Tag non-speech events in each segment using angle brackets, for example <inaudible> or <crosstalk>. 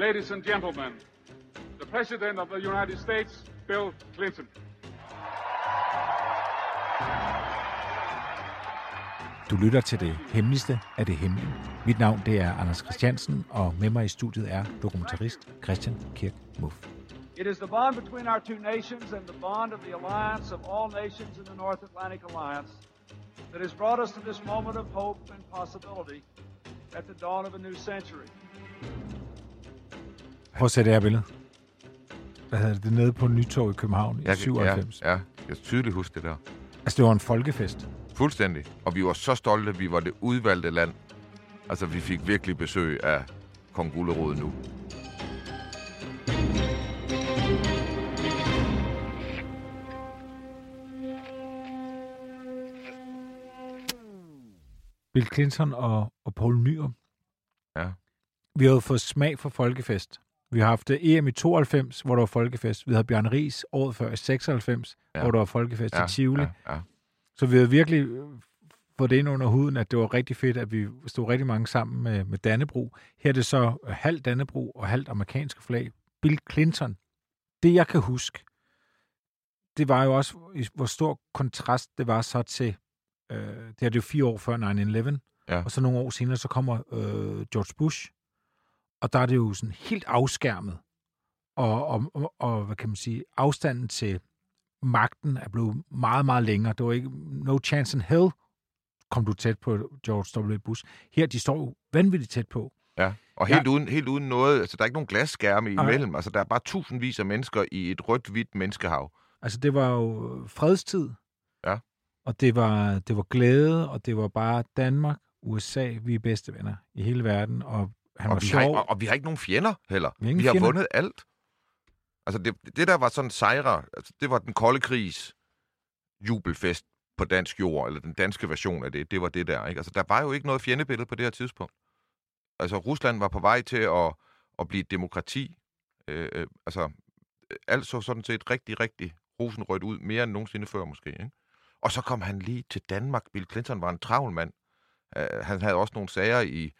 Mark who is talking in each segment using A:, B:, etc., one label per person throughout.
A: Ladies and gentlemen, the President of the United States, Bill Clinton.
B: Du lytter til det hemmeligste af det hemmelige. Mit navn det er Anders Christiansen, og med mig i studiet er dokumentarist Christian Kirk Muff.
C: It is the bond between our two nations and the bond of the alliance of all nations in the North Atlantic Alliance that has brought us to this moment of hope and possibility at the dawn of a new century.
B: Prøv at se det her billede. Hvad hedder det? Det er nede på Nytorv i København i
D: Jeg,
B: 97.
D: Ja, ja, jeg kan tydeligt huske det der.
B: Altså, det var en folkefest.
D: Fuldstændig. Og vi var så stolte, vi var det udvalgte land. Altså, vi fik virkelig besøg af kong Gullerod nu.
B: Bill Clinton og, og Paul Nyrup.
D: Ja.
B: Vi har jo fået smag for folkefest. Vi har haft EM i 92, hvor der var folkefest. Vi havde Bjørn Ries året før i 96, ja. Hvor der var folkefest
D: Ja,
B: i Tivoli.
D: Ja, ja.
B: Så vi har virkelig øh, fået det ind under huden, at det var rigtig fedt, at vi stod rigtig mange sammen med, med Dannebro. Her er det så øh, halvt Dannebro og halvt amerikanske flag. Bill Clinton. Det, jeg kan huske, det var jo også, hvor stor kontrast det var så til, øh, det er det jo fire år før 9-11,
D: Ja.
B: og så nogle år senere, så kommer øh, George Bush, og der er det jo sådan helt afskærmet, og, og, og, og hvad kan man sige, afstanden til magten er blevet meget, meget længere. Det var ikke no chance in hell, kom du tæt på George W. Bush. Her, de står jo vanvittigt tæt på.
D: ja. Og helt, uden, helt uden noget, altså der er ikke nogen glasskærme imellem. Altså der er bare tusindvis af mennesker i et rødt-hvidt menneskehav.
B: Altså, det var jo fredstid.
D: Ja.
B: Og det var, det var glæde, og det var bare Danmark, USA, vi er bedste venner i hele verden, og han
D: Og
B: var
D: vi, har,
B: sjov.
D: og, og vi har ikke nogen fjender heller.
B: Vi har ingen
D: vi har
B: fjender.
D: vundet alt. Altså det, det der var sådan sejre, altså, det var den kolde krigs jubelfest på dansk jord, eller den danske version af det, det var det der. Ikke? Altså der var jo ikke noget fjendebillede på det her tidspunkt. Altså Rusland var på vej til at, at blive et demokrati. Øh, øh, altså alt så sådan set rigtig, rigtig rosenrødt ud, mere end nogensinde før måske. Ikke? Og så kom han lige til Danmark. Bill Clinton var en travl mand. Uh, han havde også nogle sager i,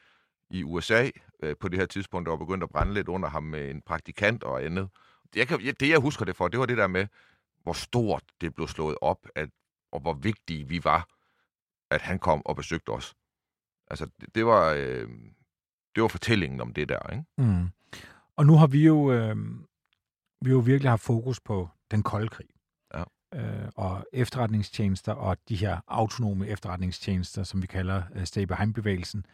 D: i USA uh, på det her tidspunkt, der var begyndt at brænde lidt under ham med en praktikant og andet. Jeg kan, det, jeg husker det for, det var det der med, hvor stort det blev slået op, at, og hvor vigtige vi var, at han kom og besøgte os. Altså, det, det var... Øh, det var fortællingen om det der, ikke?
B: Mm. Og nu har vi jo, øh, vi jo virkelig haft fokus på den kolde krig.
D: Ja.
B: Øh, og efterretningstjenester og de her autonome efterretningstjenester, som vi kalder øh, Stay Behind-bevægelsen,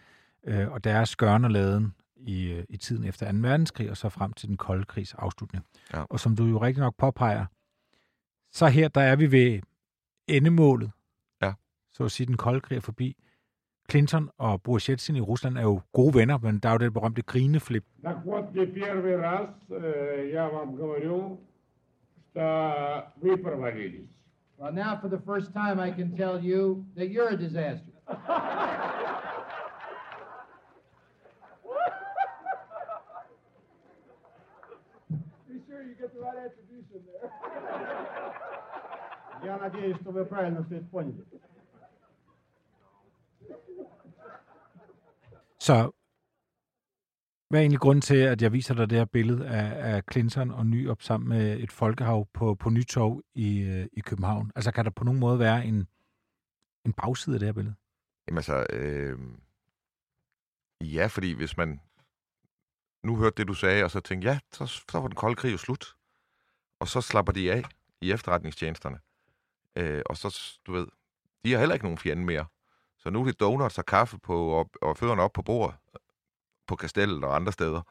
B: øh, og deres gørn og laden i, øh, i tiden efter 2. verdenskrig, og så frem til den kolde krigs afslutning.
D: Ja.
B: Og som du jo rigtig nok påpeger, så her, der er vi ved endemålet.
D: Ja.
B: Så at sige, den kolde krig er forbi. Clinton og Boris Yeltsin i Rusland er jo gode venner, men der er jo det berømte grineflip.
E: Так вот, не первый раз э, я вам говорю, что вы провалились.
F: Well, now for the first time, I can tell you that you're a disaster. <laughs>
C: you get the right attribution there.
E: Я надеюсь, что вы правильно все это поняли.
B: Så hvad er egentlig grunden til, at jeg viser dig det her billede af, af Clinton og Nyrup sammen med et folkehav på, på Nytorv i, øh, i København? Altså kan der på nogen måde være en, en bagside af det her billede?
D: Jamen altså, øh, ja, fordi hvis man nu hørte det, du sagde, og så tænkte, ja, så, så var den kolde krig jo slut. Og så slapper de af i efterretningstjenesterne. Øh, og så, du ved, de har heller ikke nogen fjende mere. Så nu er det donuts og kaffe på, og, og fødderne op på bordet, på kastellet og andre steder.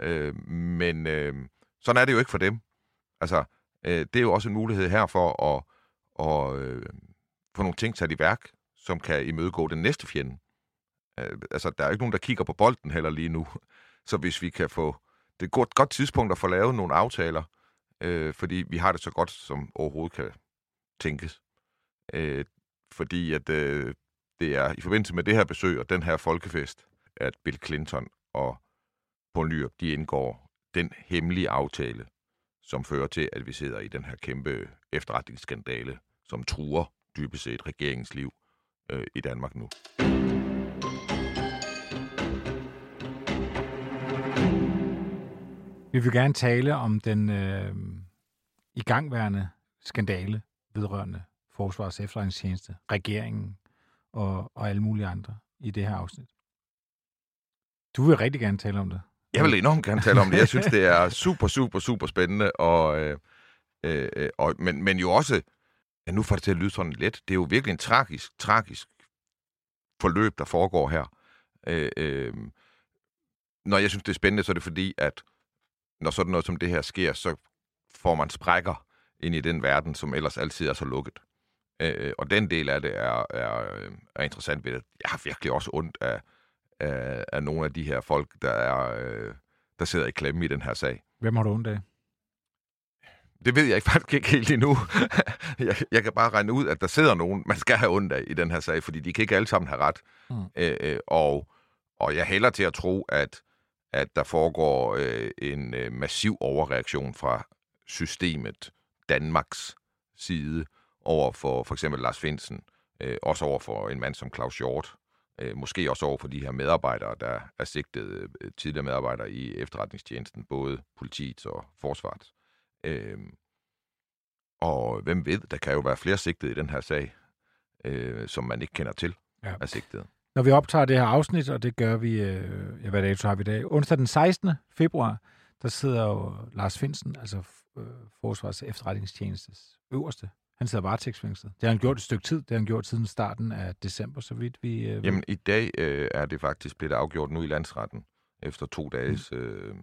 D: Øh, men øh, sådan er det jo ikke for dem. Altså, øh, det er jo også en mulighed her for at, at øh, få nogle ting sat i værk, som kan imødegå den næste fjende. Øh, altså, der er jo ikke nogen, der kigger på bolden heller lige nu. Så hvis vi kan få... Det er et godt, godt tidspunkt at få lavet nogle aftaler, øh, fordi vi har det så godt, som overhovedet kan tænkes. Øh, fordi at øh, det er i forbindelse med det her besøg og den her folkefest, at Bill Clinton og Poul Nyrup, de indgår den hemmelige aftale, som fører til, at vi sidder i den her kæmpe efterretningsskandale, som truer dybest set regeringsliv øh, i Danmark nu.
B: Vi vil gerne tale om den øh, igangværende skandale vedrørende Forsvarets efterretningstjeneste, regeringen og, og alle mulige andre i det her afsnit. Du vil rigtig gerne tale om det.
D: Jeg vil enormt gerne tale om det. Jeg synes, det er super, super, super spændende. Og, øh, øh, øh og, men, men jo også, ja, nu får det til at lyde sådan let, det er jo virkelig en tragisk, tragisk forløb, der foregår her. Øh, øh, når jeg synes, det er spændende, så er det fordi, at når sådan noget som det her sker, så får man sprækker ind i den verden, som ellers altid er så lukket. Øh, og den del af det er, er, er interessant ved det. Jeg har virkelig også ondt af, af, af nogle af de her folk, der, er, øh, der sidder i klemme i den her sag.
B: Hvem har du ondt af?
D: Det ved jeg ikke <laughs> faktisk ikke helt endnu. jeg, jeg kan bare regne ud, at der sidder nogen, man skal have ondt af i den her sag, fordi de kan ikke alle sammen have ret. Mm. Øh, øh, og, og jeg hælder til at tro, at, at der foregår øh, en øh, massiv overreaktion fra systemet, Danmarks side, over for for eksempel Lars Finsen, øh, også over for en mand som Claus Hjort, øh, måske også over for de her medarbejdere, der er sigtet øh, tidligere medarbejdere i efterretningstjenesten, både politiet og forsvaret. Øh, og hvem ved, der kan jo være flere sigtede i den her sag, øh, som man ikke kender til ja. af sigtede.
B: Når vi optager det her afsnit, og det gør vi, øh, ja, hvad dato har vi i dag? Onsdag den 16. februar, der sidder jo Lars Finsen, altså øh, Forsvars efterretningstjenestes øverste han sidder varetægtsfængslet. Det har han gjort et stykke tid. Det har han gjort siden starten af december, så vidt vi... Øh,
D: Jamen, i dag øh, er det faktisk blevet afgjort nu i landsretten, efter to dages øh,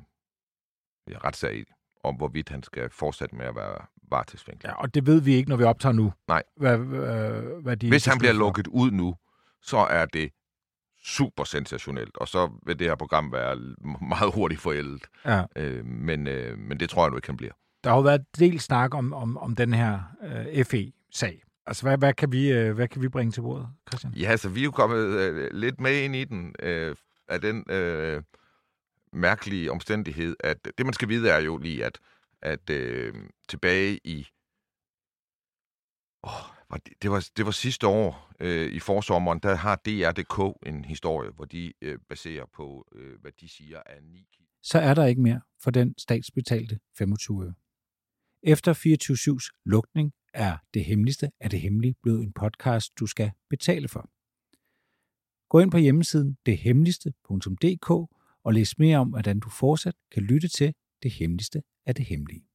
D: ja, retssag om, hvorvidt han skal fortsætte med at være varetægtsfængslet.
B: Ja, og det ved vi ikke, når vi optager nu.
D: Nej.
B: Hvad, øh, hvad de
D: Hvis han bliver lukket ud nu, så er det super sensationelt, og så vil det her program være meget hurtigt forældet. Ja. Øh, men, øh, men det tror jeg nu ikke, han bliver.
B: Der har jo været del snak om, om, om den her øh, FE-sag. Altså, hvad, hvad, kan vi, øh, hvad kan vi bringe til bordet, Christian?
D: Ja, altså, vi er jo kommet øh, lidt med ind i den, øh, af den øh, mærkelige omstændighed, at det, man skal vide, er jo lige, at, at øh, tilbage i... Det det, var, det var sidste år øh, i forsommeren, der har DR.dk en historie, hvor de øh, baserer på, øh, hvad de siger er 9
B: Så er der ikke mere for den statsbetalte 25 øre. Efter 24-7's lukning er Det Hemmeligste af det Hemmelige blevet en podcast, du skal betale for. Gå ind på hjemmesiden dethemmeligste.dk og læs mere om, hvordan du fortsat kan lytte til Det Hemmeligste af det Hemmelige.